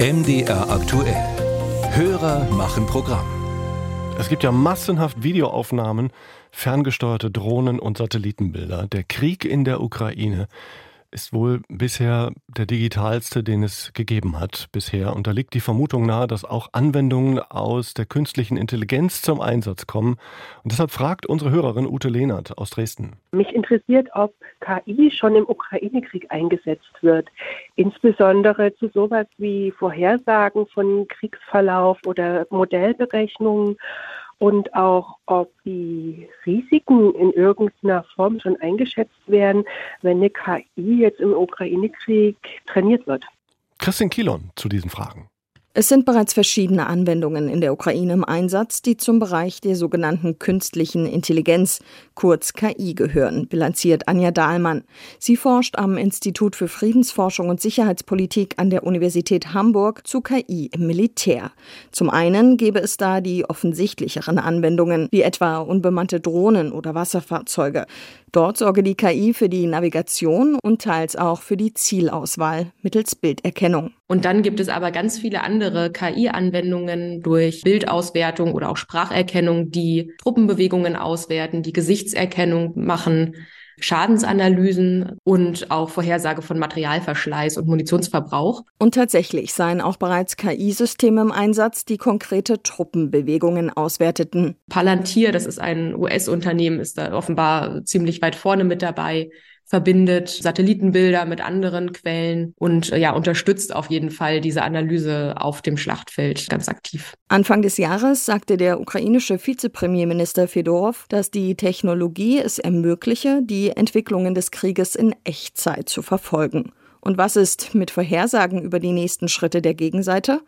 MDR aktuell. Hörer machen Programm. Es gibt ja massenhaft Videoaufnahmen, ferngesteuerte Drohnen und Satellitenbilder. Der Krieg in der Ukraine ist wohl bisher der digitalste, den es gegeben hat bisher. Und da liegt die Vermutung nahe, dass auch Anwendungen aus der künstlichen Intelligenz zum Einsatz kommen. Und deshalb fragt unsere Hörerin Ute Lehnert aus Dresden. Mich interessiert, ob KI schon im Ukraine-Krieg eingesetzt wird. Insbesondere zu sowas wie Vorhersagen von Kriegsverlauf oder Modellberechnungen und auch, ob die Risiken in irgendeiner Form schon eingeschätzt werden, wenn eine KI jetzt im Ukraine-Krieg trainiert wird. Christian Kilon zu diesen Fragen. Es sind bereits verschiedene Anwendungen in der Ukraine im Einsatz, die zum Bereich der sogenannten künstlichen Intelligenz, kurz KI, gehören, bilanziert Anja Dahlmann. Sie forscht am Institut für Friedensforschung und Sicherheitspolitik an der Universität Hamburg zu KI im Militär. Zum einen gäbe es da die offensichtlicheren Anwendungen, wie etwa unbemannte Drohnen oder Wasserfahrzeuge. Dort sorge die KI für die Navigation und teils auch für die Zielauswahl mittels Bilderkennung. Und dann gibt es aber ganz viele andere KI-Anwendungen durch Bildauswertung oder auch Spracherkennung, die Truppenbewegungen auswerten, die Gesichtserkennung machen, Schadensanalysen und auch Vorhersage von Materialverschleiß und Munitionsverbrauch. Und tatsächlich seien auch bereits KI-Systeme im Einsatz, die konkrete Truppenbewegungen auswerteten. Palantir, das ist ein US-Unternehmen, ist da offenbar ziemlich weit vorne mit dabei verbindet Satellitenbilder mit anderen Quellen und äh, ja, unterstützt auf jeden Fall diese Analyse auf dem Schlachtfeld ganz aktiv. Anfang des Jahres sagte der ukrainische Vizepremierminister Fedorov, dass die Technologie es ermögliche, die Entwicklungen des Krieges in Echtzeit zu verfolgen. Und was ist mit Vorhersagen über die nächsten Schritte der Gegenseite?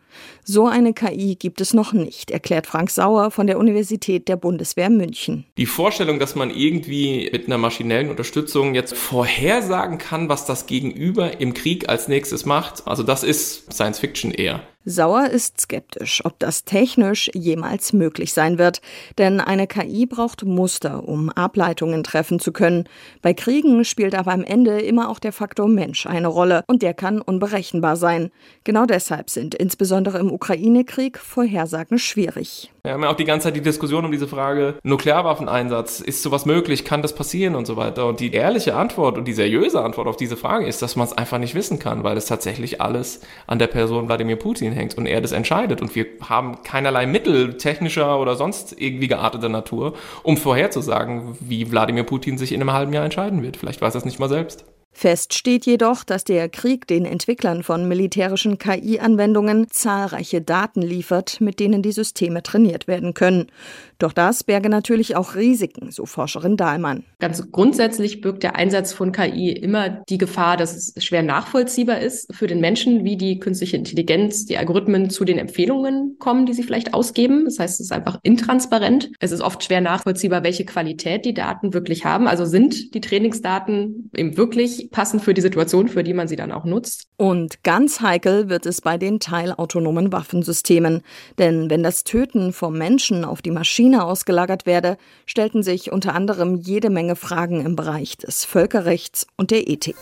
So eine KI gibt es noch nicht, erklärt Frank Sauer von der Universität der Bundeswehr München. Die Vorstellung, dass man irgendwie mit einer maschinellen Unterstützung jetzt vorhersagen kann, was das Gegenüber im Krieg als nächstes macht, also das ist Science Fiction eher. Sauer ist skeptisch, ob das technisch jemals möglich sein wird, denn eine KI braucht Muster, um Ableitungen treffen zu können. Bei Kriegen spielt aber am Ende immer auch der Faktor Mensch eine Rolle und der kann unberechenbar sein. Genau deshalb sind insbesondere im Ukraine-Krieg Vorhersagen schwierig. Wir haben ja auch die ganze Zeit die Diskussion um diese Frage Nuklearwaffeneinsatz. Ist sowas möglich? Kann das passieren und so weiter? Und die ehrliche Antwort und die seriöse Antwort auf diese Frage ist, dass man es einfach nicht wissen kann, weil es tatsächlich alles an der Person Wladimir Putin hängt und er das entscheidet. Und wir haben keinerlei Mittel technischer oder sonst irgendwie gearteter Natur, um vorherzusagen, wie Wladimir Putin sich in einem halben Jahr entscheiden wird. Vielleicht weiß er es nicht mal selbst. Fest steht jedoch, dass der Krieg den Entwicklern von militärischen KI-Anwendungen zahlreiche Daten liefert, mit denen die Systeme trainiert werden können. Doch das berge natürlich auch Risiken, so Forscherin Dahlmann. Ganz grundsätzlich birgt der Einsatz von KI immer die Gefahr, dass es schwer nachvollziehbar ist für den Menschen, wie die künstliche Intelligenz, die Algorithmen zu den Empfehlungen kommen, die sie vielleicht ausgeben. Das heißt, es ist einfach intransparent. Es ist oft schwer nachvollziehbar, welche Qualität die Daten wirklich haben. Also sind die Trainingsdaten eben wirklich passend für die Situation, für die man sie dann auch nutzt. Und ganz heikel wird es bei den teilautonomen Waffensystemen. Denn wenn das Töten vom Menschen auf die Maschine ausgelagert werde, stellten sich unter anderem jede Menge Fragen im Bereich des Völkerrechts und der Ethik.